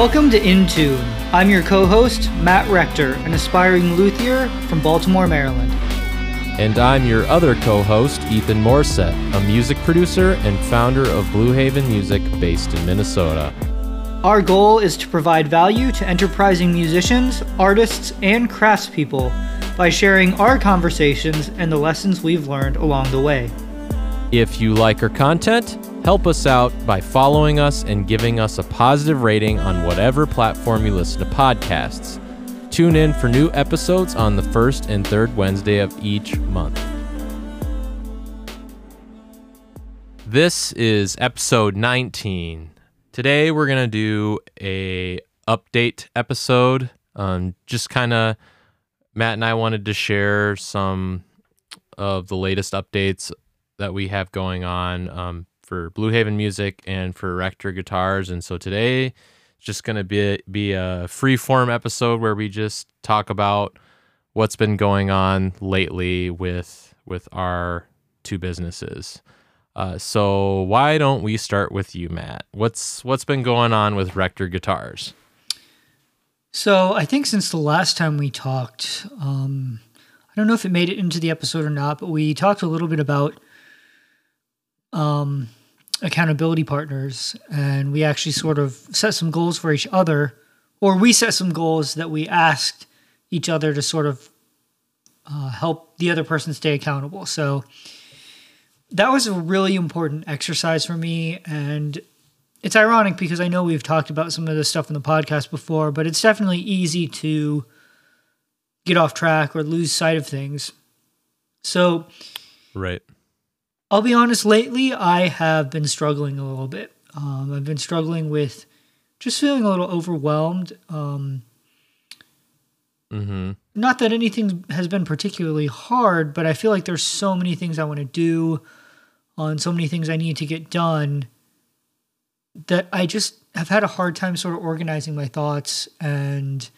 Welcome to Intune. I'm your co host, Matt Rector, an aspiring luthier from Baltimore, Maryland. And I'm your other co host, Ethan Morset, a music producer and founder of Blue Haven Music based in Minnesota. Our goal is to provide value to enterprising musicians, artists, and craftspeople by sharing our conversations and the lessons we've learned along the way. If you like our content, help us out by following us and giving us a positive rating on whatever platform you listen to podcasts. Tune in for new episodes on the first and third Wednesday of each month. This is episode 19. Today we're going to do a update episode. Um, just kind of Matt and I wanted to share some of the latest updates that we have going on um, for Blue Haven Music and for Rector Guitars. And so today it's just going to be be a free form episode where we just talk about what's been going on lately with with our two businesses. Uh, so why don't we start with you, Matt? What's what's been going on with Rector Guitars? So I think since the last time we talked, um, I don't know if it made it into the episode or not, but we talked a little bit about um, accountability partners, and we actually sort of set some goals for each other, or we set some goals that we asked each other to sort of uh, help the other person stay accountable. So that was a really important exercise for me, and it's ironic because I know we've talked about some of this stuff in the podcast before, but it's definitely easy to get off track or lose sight of things. So, right. I'll be honest, lately I have been struggling a little bit. Um, I've been struggling with just feeling a little overwhelmed. Um, mm-hmm. Not that anything has been particularly hard, but I feel like there's so many things I want to do, on so many things I need to get done, that I just have had a hard time sort of organizing my thoughts and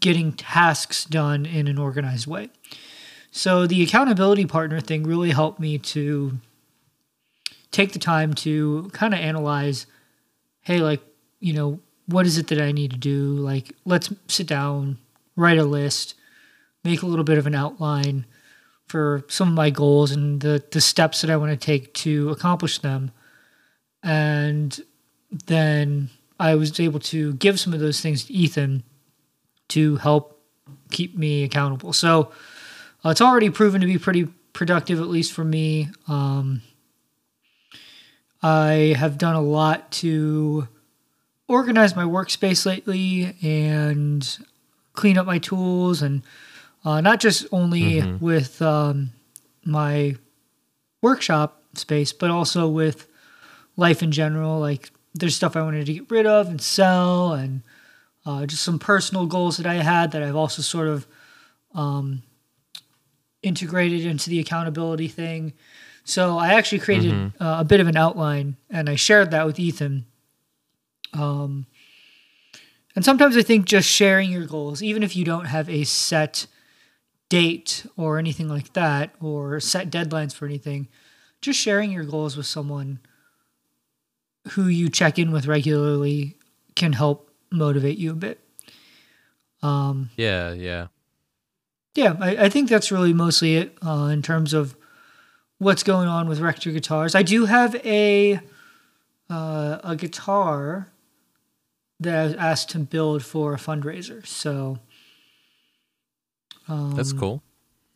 getting tasks done in an organized way. So the accountability partner thing really helped me to take the time to kind of analyze hey, like, you know, what is it that I need to do? Like, let's sit down, write a list, make a little bit of an outline for some of my goals and the, the steps that I want to take to accomplish them. And then I was able to give some of those things to Ethan to help keep me accountable. So, uh, it's already proven to be pretty productive, at least for me. Um, I have done a lot to organize my workspace lately and clean up my tools, and uh, not just only mm-hmm. with um, my workshop space, but also with life in general. Like, there's stuff I wanted to get rid of and sell, and uh, just some personal goals that I had that I've also sort of um, integrated into the accountability thing. So I actually created mm-hmm. uh, a bit of an outline and I shared that with Ethan. Um, and sometimes I think just sharing your goals, even if you don't have a set date or anything like that, or set deadlines for anything, just sharing your goals with someone who you check in with regularly can help motivate you a bit. Um, yeah, yeah yeah, I, I, think that's really mostly it uh, in terms of what's going on with Rector guitars. I do have a uh, a guitar that I was asked to build for a fundraiser. So um, that's cool.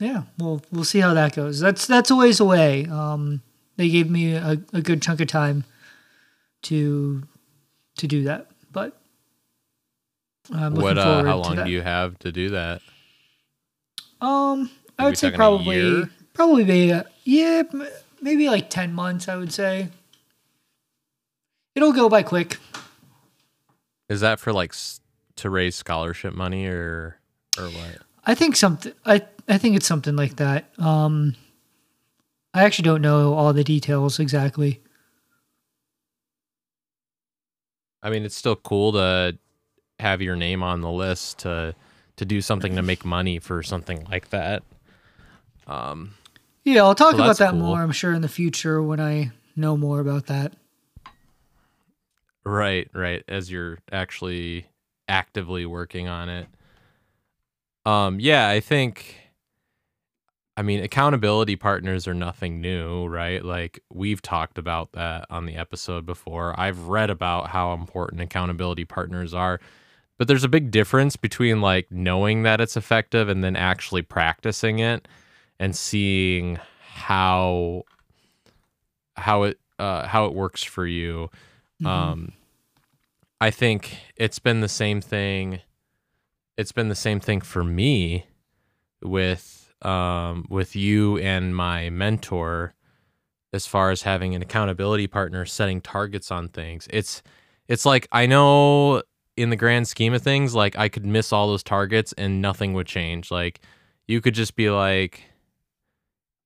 Yeah, we'll we'll see how that goes. That's that's a ways away. Um, they gave me a, a good chunk of time to to do that, but I'm what uh, how long do you have to do that? Um, I would say probably probably be uh, yeah maybe like ten months. I would say it'll go by quick. Is that for like to raise scholarship money or or what? I think something. I I think it's something like that. Um, I actually don't know all the details exactly. I mean, it's still cool to have your name on the list to to do something to make money for something like that. Um, yeah, I'll talk so about that cool. more. I'm sure in the future when I know more about that. Right, right. As you're actually actively working on it. Um, yeah, I think I mean, accountability partners are nothing new, right? Like we've talked about that on the episode before. I've read about how important accountability partners are. But there's a big difference between like knowing that it's effective and then actually practicing it and seeing how how it uh, how it works for you. Mm-hmm. Um, I think it's been the same thing. It's been the same thing for me with um, with you and my mentor as far as having an accountability partner setting targets on things. It's it's like I know in the grand scheme of things, like I could miss all those targets and nothing would change. Like you could just be like,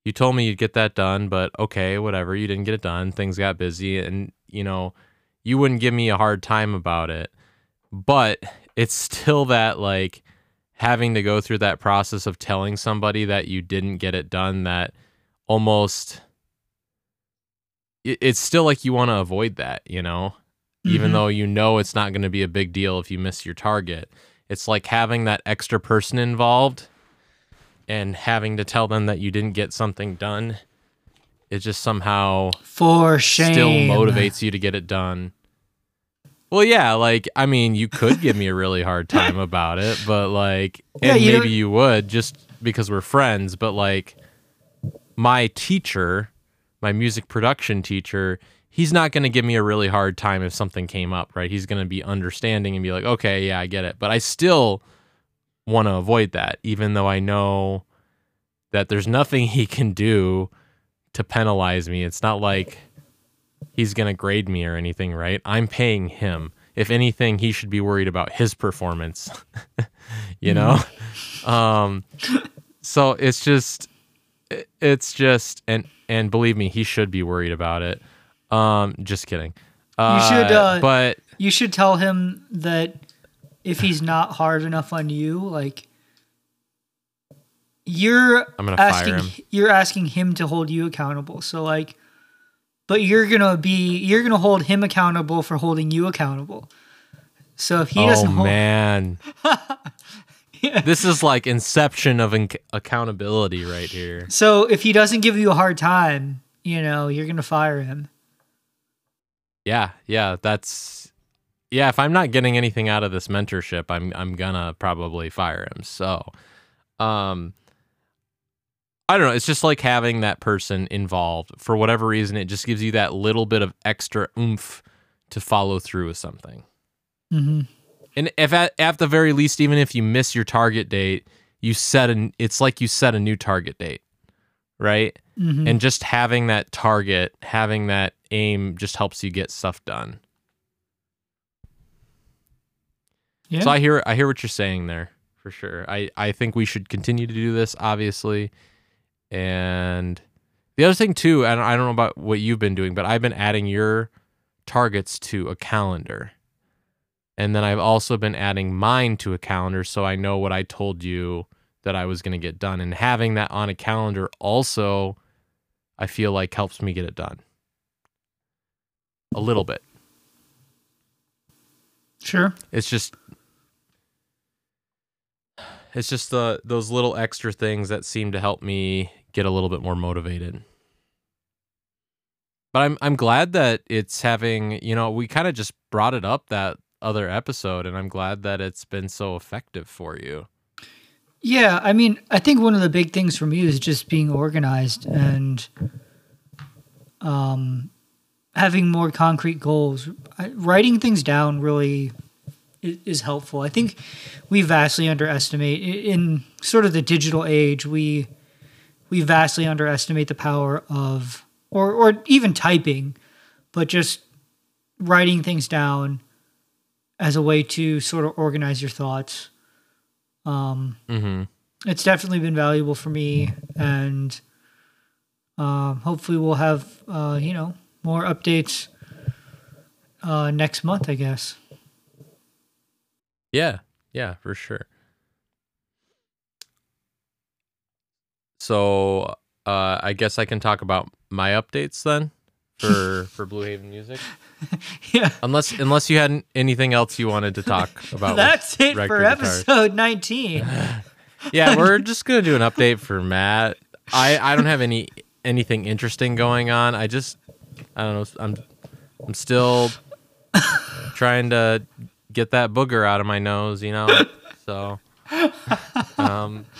you told me you'd get that done, but okay, whatever. You didn't get it done. Things got busy, and you know, you wouldn't give me a hard time about it. But it's still that like having to go through that process of telling somebody that you didn't get it done that almost it's still like you want to avoid that, you know? Mm-hmm. Even though you know it's not going to be a big deal if you miss your target. It's like having that extra person involved and having to tell them that you didn't get something done. It just somehow for shame still motivates you to get it done. Well, yeah, like I mean, you could give me a really hard time about it, but like, yeah, and you maybe you would just because we're friends. But like, my teacher, my music production teacher, he's not going to give me a really hard time if something came up, right? He's going to be understanding and be like, okay, yeah, I get it. But I still want to avoid that, even though I know that there's nothing he can do to penalize me. It's not like he's going to grade me or anything, right? I'm paying him. If anything, he should be worried about his performance, you know? Mm. um, so it's just, it's just, and, and believe me, he should be worried about it. Um, just kidding. Uh, you should, uh, but you should tell him that if he's not hard enough on you, like you're I'm gonna asking, fire him. You're asking him to hold you accountable. So like but you're gonna be you're gonna hold him accountable for holding you accountable. So if he oh, doesn't, hold- man, yeah. this is like inception of accountability right here. So if he doesn't give you a hard time, you know you're gonna fire him. Yeah, yeah, that's yeah. If I'm not getting anything out of this mentorship, I'm I'm gonna probably fire him. So, um, I don't know. It's just like having that person involved for whatever reason. It just gives you that little bit of extra oomph to follow through with something. Mm-hmm. And if at, at the very least, even if you miss your target date, you set an. It's like you set a new target date, right? Mm-hmm. And just having that target, having that aim, just helps you get stuff done. Yeah. So I hear I hear what you're saying there for sure. I I think we should continue to do this, obviously and the other thing too, don't, I don't know about what you've been doing, but I've been adding your targets to a calendar. And then I've also been adding mine to a calendar so I know what I told you that I was going to get done. And having that on a calendar also, I feel like helps me get it done a little bit. Sure. It's just it's just the those little extra things that seem to help me get a little bit more motivated. But I'm I'm glad that it's having, you know, we kind of just brought it up that other episode and I'm glad that it's been so effective for you. Yeah, I mean, I think one of the big things for me is just being organized and um having more concrete goals. Writing things down really is helpful. I think we vastly underestimate in sort of the digital age. We we vastly underestimate the power of or or even typing, but just writing things down as a way to sort of organize your thoughts. Um, mm-hmm. It's definitely been valuable for me, and um, hopefully we'll have uh, you know more updates uh, next month. I guess. Yeah, yeah, for sure. So, uh, I guess I can talk about my updates then for for Blue Haven Music. yeah. Unless unless you had anything else you wanted to talk about. That's it for Guitars. episode 19. Yeah, we're just gonna do an update for Matt. I I don't have any anything interesting going on. I just I don't know. I'm I'm still trying to get that booger out of my nose. You know. So. Um.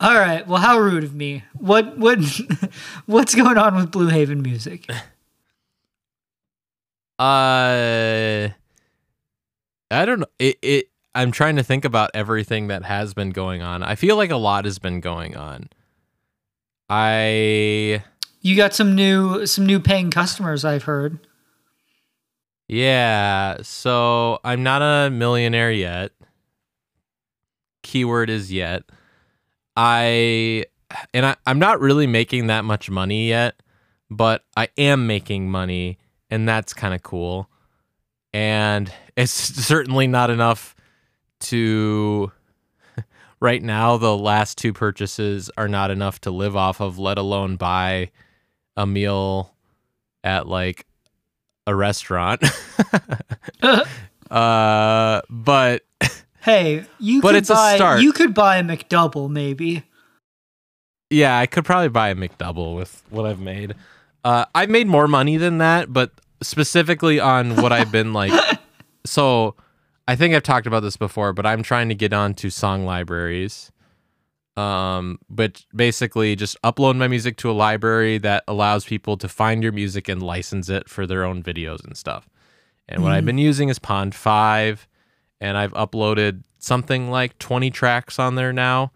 All right. Well, how rude of me. What what what's going on with Blue Haven Music? Uh, I don't know. It, it. I'm trying to think about everything that has been going on. I feel like a lot has been going on. I You got some new some new paying customers, I've heard. yeah. So I'm not a millionaire yet. Keyword is yet. I and I, I'm not really making that much money yet, but I am making money, and that's kind of cool. And it's certainly not enough to right now the last two purchases are not enough to live off of let alone buy a meal at like a restaurant uh but Hey, you But could it's a buy start. you could buy a McDouble maybe. yeah i could probably buy a mcdouble with what i've made uh i've made more money than that but specifically on what i've been like so i think i've talked about this before but i'm trying to get onto song libraries um but basically just upload my music to a library that allows people to find your music and license it for their own videos and stuff. And what i've been using is pond 5 and i've uploaded something like 20 tracks on there now.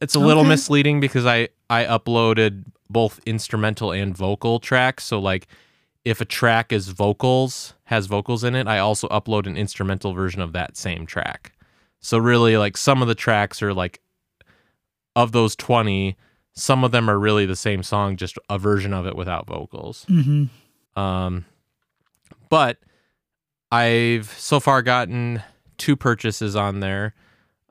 It's a little misleading because i i uploaded both instrumental and vocal tracks. So like if a track is vocals has vocals in it i also upload an instrumental version of that same track. So really like some of the tracks are like of those 20 some of them are really the same song just a version of it without vocals Mhm. um but i've so far gotten two purchases on there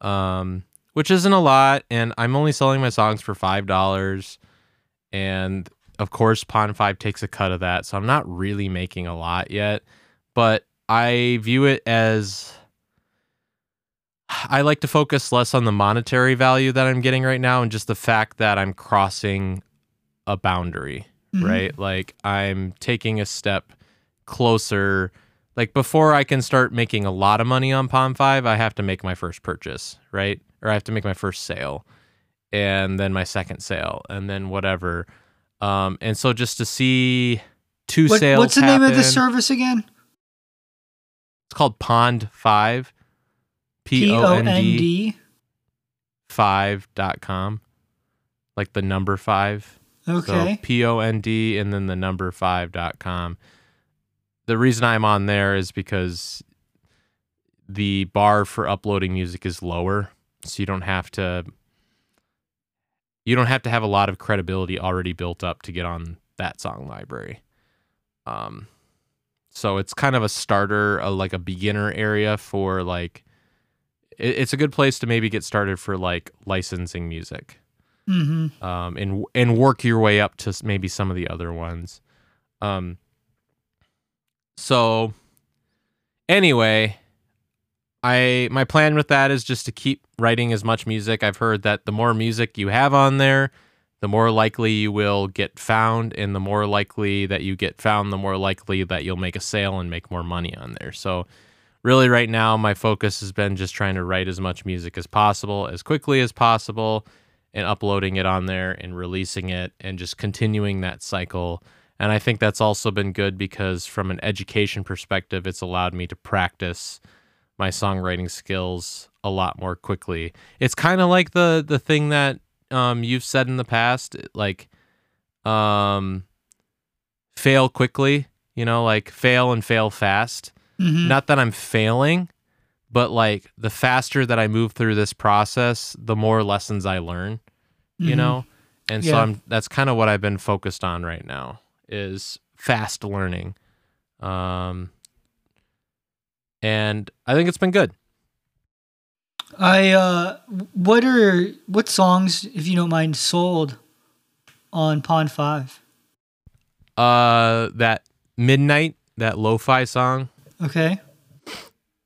um which isn't a lot and i'm only selling my songs for five dollars and of course pond 5 takes a cut of that so i'm not really making a lot yet but i view it as i like to focus less on the monetary value that i'm getting right now and just the fact that i'm crossing a boundary Mhm. right? Like i'm taking a step closer. Like before i can start making a lot of money on pond 5 i have to make my first purchase right? Or i have to make my first sale and then my second sale and then whatever. Um and so just to see two What, sales what's the name of the service again? it's called pond 5 P O N D. 5.com like the number 5 Okay. So P O N D and then the number five dot com. The reason I'm on there is because the bar for uploading music is lower. So you don't have to you don't have to have a lot of credibility already built up to get on that song library. Um so it's kind of a starter, a, like a beginner area for like it, it's a good place to maybe get started for like licensing music mm-hmm. um, and and work your way up to maybe some of the other ones. Um, so anyway, I my plan with that is just to keep writing as much music. I've heard that the more music you have on there, the more likely you will get found, and the more likely that you get found, the more likely that you'll make a sale and make more money on there. So really right now my focus has been just trying to write as much music as possible as quickly as possible and uploading it on there and releasing it and just continuing that cycle. And I think that's also been good because from an education perspective, it's allowed me to practice my songwriting skills a lot more quickly. It's kind of like the the thing that um, you've said in the past, like um, fail quickly. You know, like fail and fail fast. Mm-hmm. Not that I'm failing, but like the faster that I move through this process, the more lessons I learn, you Mhm. know? And so I'm that's kind of what I've been focused on right now is fast learning. Um and I think it's been good. I uh what are what songs, if you don't mind, sold on Pond Five? Uh, that midnight, that lo-fi song Okay.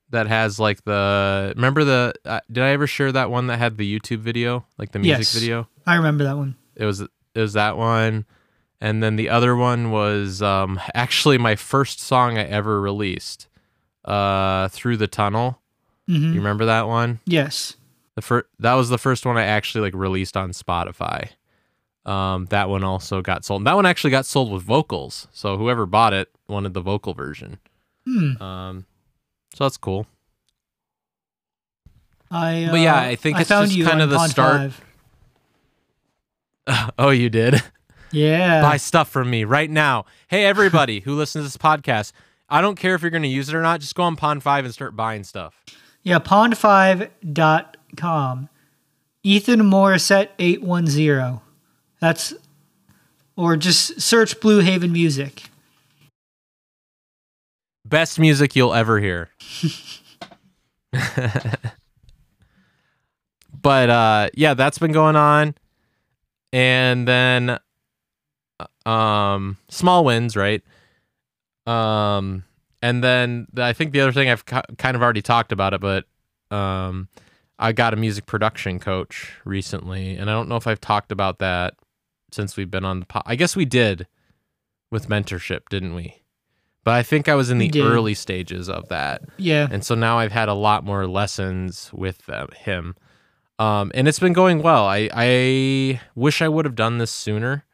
that has like the. Remember the? Uh, did I ever share that one that had the YouTube video, like the music Yes. video? I remember that one. It was it was that one, and then the other one was um actually my first song I ever released. Uh, through the tunnel. hmm You remember that one? Yes. The first that was the first one I actually like released on Spotify. Um, that one also got sold. And that one actually got sold with vocals. So whoever bought it wanted the vocal version. Hmm. Um, so that's cool. I. Uh, But yeah, I think I it's just kind of the Pond start- oh, you did. Yeah. Buy stuff from me right now. Hey, everybody who listens to this podcast, I don't care if you're going to use it or not. Just go on Pond Five and start buying stuff. Yeah, pond5.com. Ethan Morissette 810. That's or just search Blue Haven Music. Best music you'll ever hear. but uh yeah, that's been going on. And then uh, um small wins, right? Um and then I think the other thing I've ki- kind of already talked about it, but um I got a music production coach recently, and I don't know if I've talked about that since we've been on the po- I guess we did with mentorship, didn't we? But I think I was in the early stages of that. Yeah. And so now I've had a lot more lessons with uh, him. Um, and it's been going well. I, I wish I would have done this sooner.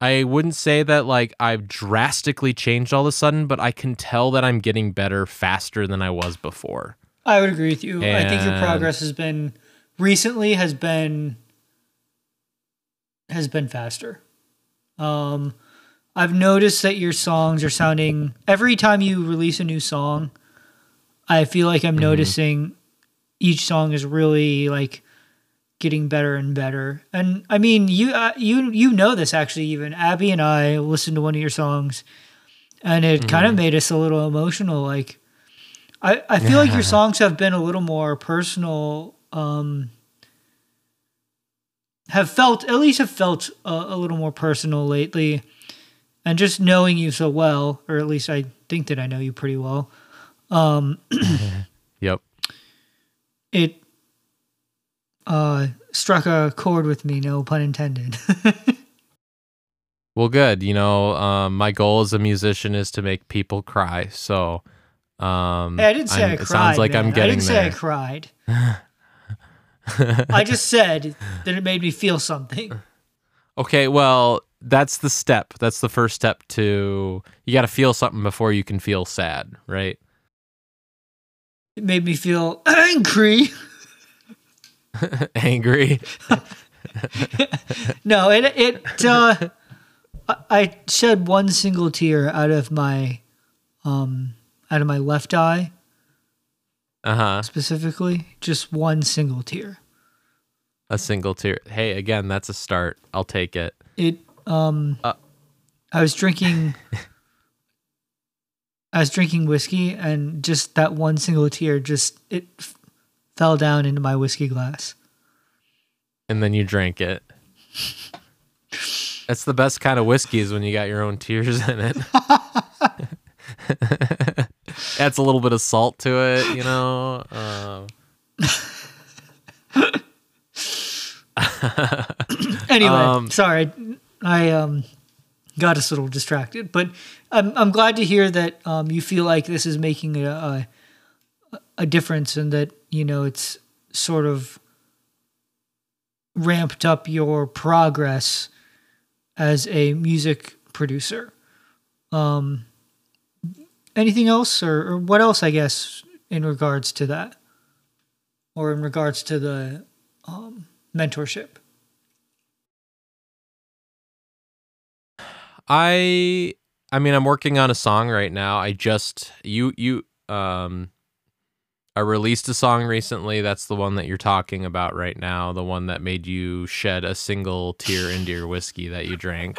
I wouldn't say that like I've drastically changed all of a sudden, but I can tell that I'm getting better faster than I was before. I would agree with you. I think your progress has been recently has been has been faster. Um I've noticed that your songs are sounding every time you release a new song, I feel like I'm noticing each song is really like getting better and better. And I mean, you uh, you you know this actually even. Abby and I listened to one of your songs and it kind of made us a little emotional like I, I feel like your songs have been a little more personal um have felt at least have felt a, a little more personal lately and just knowing you so well or at least i think that i know you pretty well um Yep. it uh struck a chord with me no pun intended Well, good. You know, um, my goal as a musician is to make people cry. So, um, hey, i didn't say I'm- i it sounds like man. I'm getting i didn't there. say i cried i just said that it made me feel something Okay, well, that's the step. That's the first step to you got to feel something before you can feel sad, right? it made me feel angry Angry. No, it it uh, I- shed one single tear out of my um out of my left eye Uh-huh. specifically, just one single tear. A single tear. Hey, again, that's a start. I'll take it. It um Uh. I was drinking I was drinking whiskey and just that one single tear just it f- fell down into my whiskey glass. And then you drank it. That's the best kind of whiskey is when you got your own tears in it. Adds a little bit of salt to it, you know. Um, Anyway, Um, sorry, I um got us a little distracted, but I'm I'm glad to hear that um you feel like this is making a a, a difference and that you know it's sort of ramped up your progress as a music producer. Um, anything else, or, or what else? I guess in regards to that, or in regards to the um, mentorship. I I mean I'm working on a song right now. I just you you um I released a song recently. That's the one that you're talking about right now, the one that made you shed a single tear into your whiskey that you drank.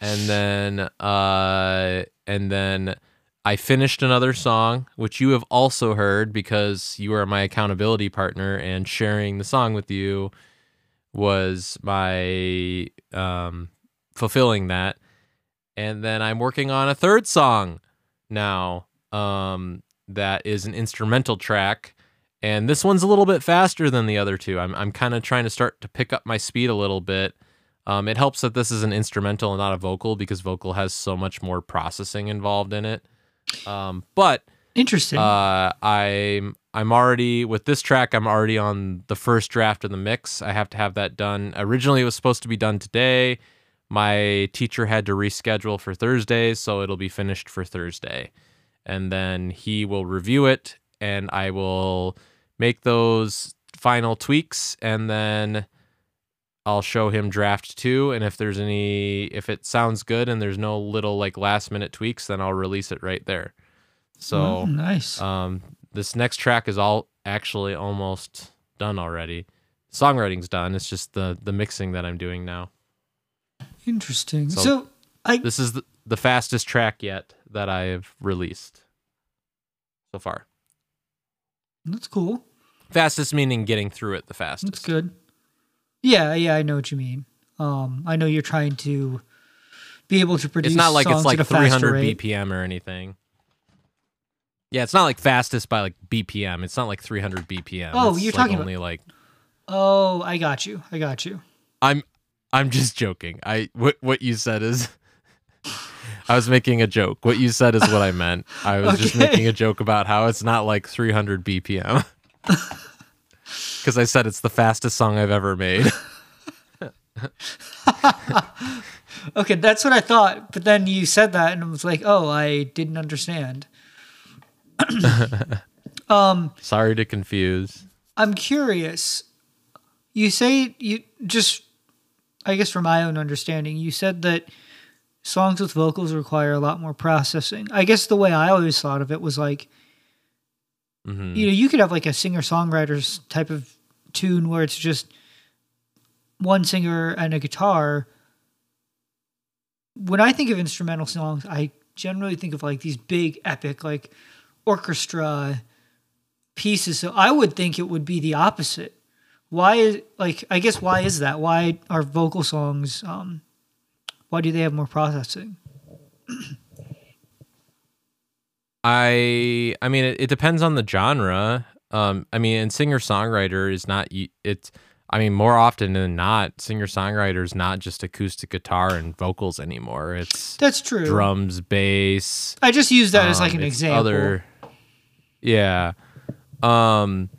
And then uh and then I finished another song which you have also heard because you are my accountability partner and sharing the song with you was my um fulfilling that And then I'm working on a third song now um, that is an instrumental track. And this one's a little bit faster than the other two. I'm, I'm kind of trying to start to pick up my speed a little bit. Um, it helps that this is an instrumental and not a vocal because vocal has so much more processing involved in it. Um, but interesting. Uh, I'm I'm already with this track. I'm already on the first draft of the mix. I have to have that done. Originally, it was supposed to be done today. My teacher had to reschedule for Thursday, so it'll be finished for Thursday, and then he will review it, and I will make those final tweaks, and then I'll show him draft two. And if there's any, if it sounds good and there's no little like last minute tweaks, then I'll release it right there. So oh, nice. Um, this next track is all actually almost done already. Songwriting's done. It's just the the mixing that I'm doing now. Interesting. So, so I this is the, the fastest track yet that I've released so far. That's cool. Fastest meaning getting through it the fastest. That's good. Yeah, yeah, I know what you mean. Um, I know you're trying to be able to produce. It's not like it's like 300. BPM or anything. Yeah, it's not like fastest by like BPM. It's not like 300 BPM. Oh, it's you're like talking only about, like. Oh, I got you. I got you. I'm, I'm just joking. I what what you said is. I was making a joke. What you said is what I meant. I was okay. just making a joke about how it's not like 300 BPM. because I said it's the fastest song I've ever made. okay, that's what I thought. But then you said that, and I was like, oh, I didn't understand. um, Sorry to confuse. I'm curious. You say you just, I guess, from my own understanding, you said that songs with vocals require a lot more processing. I guess the way I always thought of it was like, mm-hmm. you know, you could have like a singer songwriter's type of tune where it's just one singer and a guitar. When I think of instrumental songs, I generally think of like these big epic like orchestra pieces. So I would think it would be the opposite. Why is like I guess why is that? Why are vocal songs um why do they have more processing? I I mean it, it depends on the genre. Um, I mean, and singer songwriter is not it's. I mean, more often than not, singer songwriter is not just acoustic guitar and vocals anymore. It's that's true. Drums, bass. I just use that um, as like an um, example. Other, yeah. Um,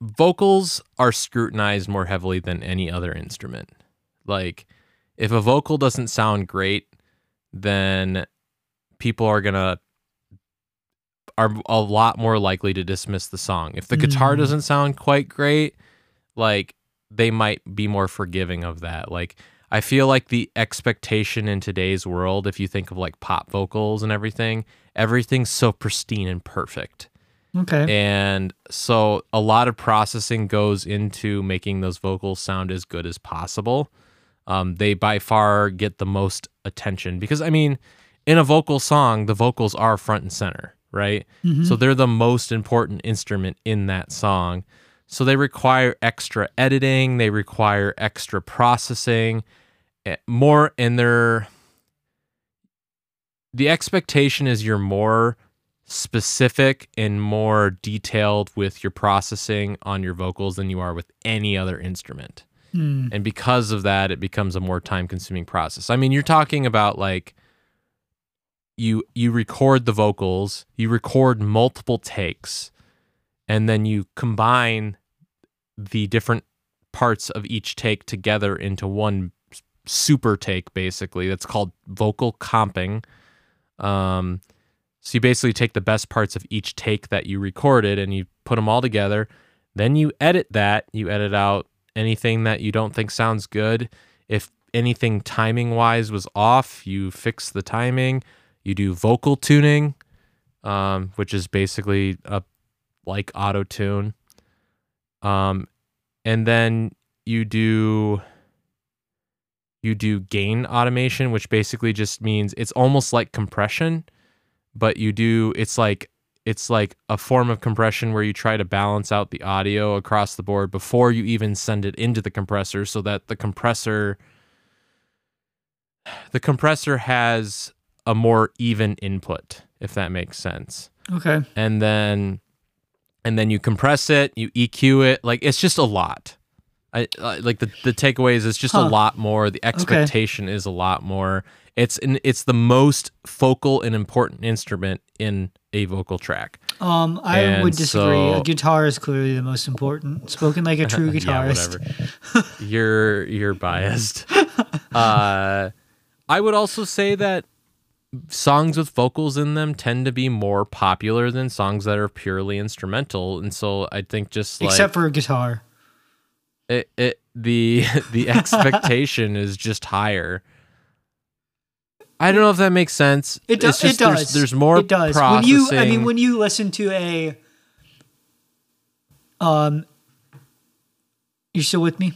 vocals are scrutinized more heavily than any other instrument. Like, if a vocal doesn't sound great, then people are gonna are a lot more likely to dismiss the song. If the mm. guitar doesn't sound quite great, like they might be more forgiving of that. Like I feel like the expectation in today's world, if you think of like pop vocals and everything, everything's so pristine and perfect. Okay. And so a lot of processing goes into making those vocals sound as good as possible. Um, they by far get the most attention because I mean, in a vocal song, the vocals are front and center right? Mm-hmm. So they're the most important instrument in that song. So they require extra editing, they require extra processing, eh, more and they're the expectation is you're more specific and more detailed with your processing on your vocals than you are with any other instrument. Mm. And because of that, it becomes a more time consuming process. I mean, you're talking about like you you record the vocals, you record multiple takes, and then you combine the different parts of each take together into one super take basically that's called vocal comping um, so you basically take the best parts of each take that you recorded and you put them all together. Then you edit that. You edit out anything that you don't think sounds good. If anything timing wise was off you fix the timing. You do vocal tuning, um, which is basically a like auto tune. Um, and then you do you do gain automation, which basically just means it's almost like compression, but you do it's like it's like a form of compression where you try to balance out the audio across the board before you even send it into the compressor so that the compressor the compressor has a more even input, if that makes sense. Okay. And then and then you compress it, you EQ it, like it's just a lot. I uh, like the the takeaway is it's just Huh. a lot more. The expectation is a lot more. It's an, it's the most focal and important instrument in a vocal track. Um, I And would disagree. so- a guitar is clearly the most important. Spoken like a true Yeah, guitarist. whatever. you're you're biased. Uh, I would also say that songs with vocals in them tend to be more popular than songs that are purely instrumental, and so I think just like Except for a guitar. it, it the the expectation is just higher. I don't know if that makes sense. It, do- It's just it does. There's, there's more It does. processing. When you, I mean, when you listen to a, um, you're still with me?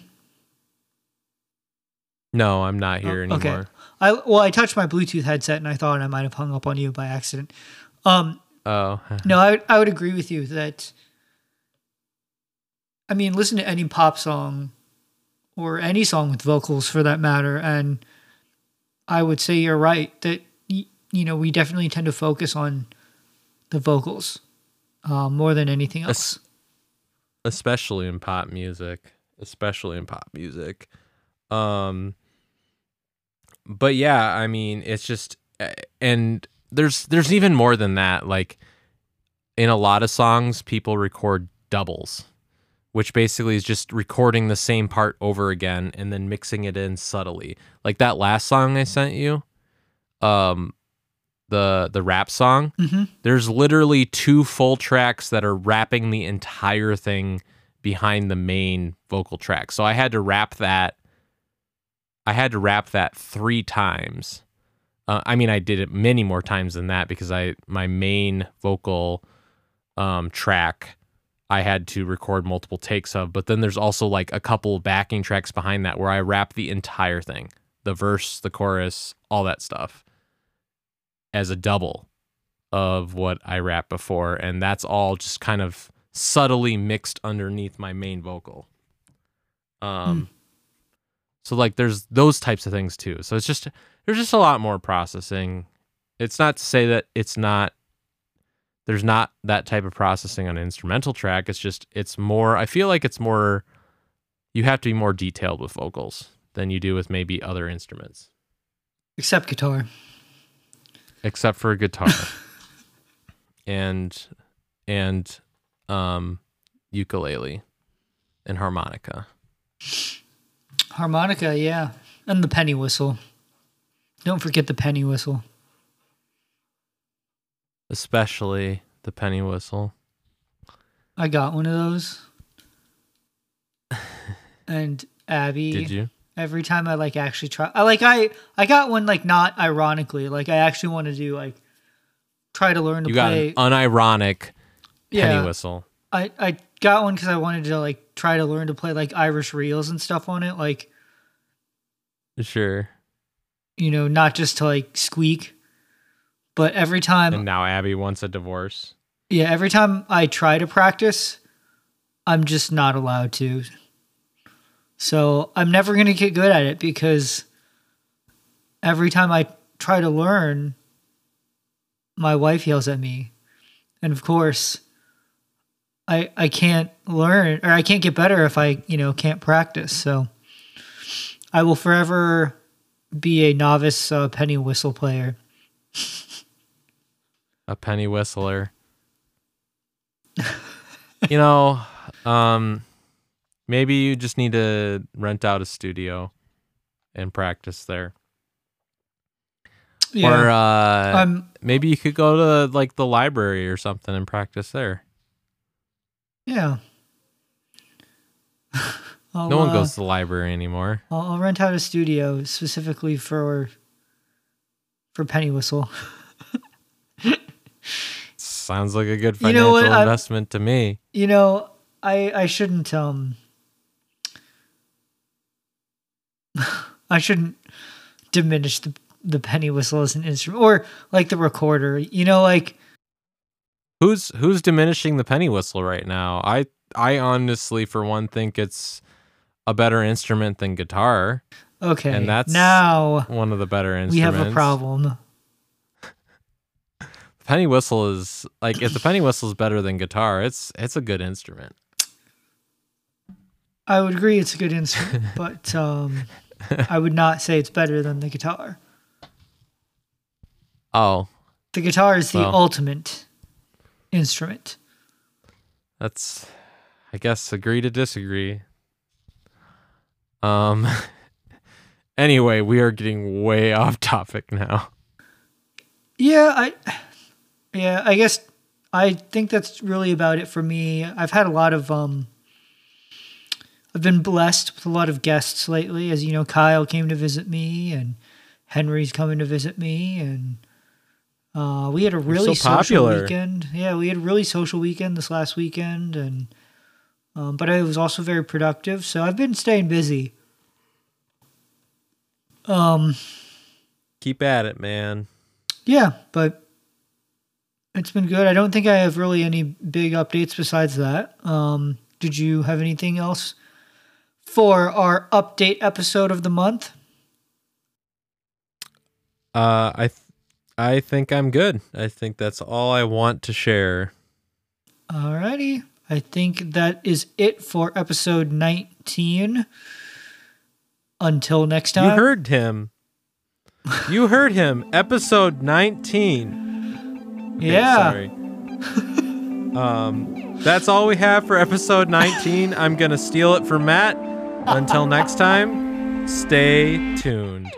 no, I'm not here Oh, anymore. I well, I touched my Bluetooth headset and I thought I might have hung up on you by accident. Um, Oh, no, I would- I would agree with you that. I mean, listen to any pop song, or any song with vocals for that matter, and I would say you're right that you know we definitely tend to focus on the vocals uh, more than anything else. Es- especially in pop music especially in pop music. Um but yeah i mean it's just eh, and there's there's even more than that. Like in a lot of songs people record doubles which basically is just recording the same part over again and then mixing it in subtly like that last song i sent you um the the rap song hmm there's literally two full tracks that are rapping the entire thing behind the main vocal track. So I had to rap that. I had to rap that three times. Uh, I mean, I did it many more times than that because I my main vocal um, track I had to record multiple takes of. But then there's also like a couple backing tracks behind that where I rap the entire thing, the verse, the chorus, all that stuff, as a double of what I rapped before, and that's all just kind of subtly mixed underneath my main vocal. Um, so like there's those types of things too. So it's just there's just a lot more processing. It's not to say that it's not there's not that type of processing on an instrumental track. It's just it's more. I feel like it's more. You have to be more detailed with vocals than you do with maybe other instruments, Except guitar. except for guitar and and um ukulele and harmonica. Harmonica, yeah. And the penny whistle. Don't forget the penny whistle. Especially the penny whistle. I got one of those. And Abby, Did you? every time I like actually try, I like I I got one like not ironically, like I actually want to do like try to learn to You got play. an unironic penny whistle. I I got one because I wanted to like try to learn to play like Irish reels and stuff on it, like Sure. you know, not just to like squeak. But every time And now Abby wants a divorce. Yeah, every time I try to practice, I'm just not allowed to. So I'm never going to get good at it because every time I try to learn, my wife yells at me. And of course, I I can't learn or I can't get better if I, you know, can't practice. So I will forever be a novice uh, penny whistle player. A penny whistler. you know, um maybe you just need to rent out a studio and practice there. Yeah. Or uh um, maybe you could go to like the library or something and practice there. yeah. I'll, No one uh, goes to the library anymore. I'll, I'll rent out a studio specifically for for penny whistle. Sounds like a good You know financial what? Investment to me. You know, I I shouldn't um I shouldn't diminish the the penny whistle as an instrument or like the recorder. You know, like Who's who's diminishing the penny whistle right now? I I honestly for one think it's a better instrument than guitar. Okay. And that's now one of the better instruments. we have a problem. Penny whistle is like if the penny whistle is better than guitar, it's it's a good instrument. I would agree it's a good instrument, but um, I would not say it's better than the guitar. Oh, The guitar is the Well. ultimate instrument. that's I guess agree to disagree. Um anyway, we are getting way off topic now. Yeah, I yeah, I guess I think that's really about it for me. I've had a lot of um I've been blessed with a lot of guests lately. As you know, Kyle came to visit me and Henry's coming to visit me and uh, we had a really so social weekend. Yeah, we had a really social weekend this last weekend and um, but I was also very productive. So I've been staying busy. Um Keep at it, man. Yeah, but it's been good. I don't think I have really any big updates besides that. Um, did you have anything else for our update episode of the month? Uh I th- I think I'm good. I think that's all I want to share. Alrighty. I think that is it for episode 19. Until next time. You heard him. You heard him. Episode 19. Okay, Yeah. Sorry. um, that's all we have for episode 19. I'm going to steal it from Matt. Until next time, stay tuned.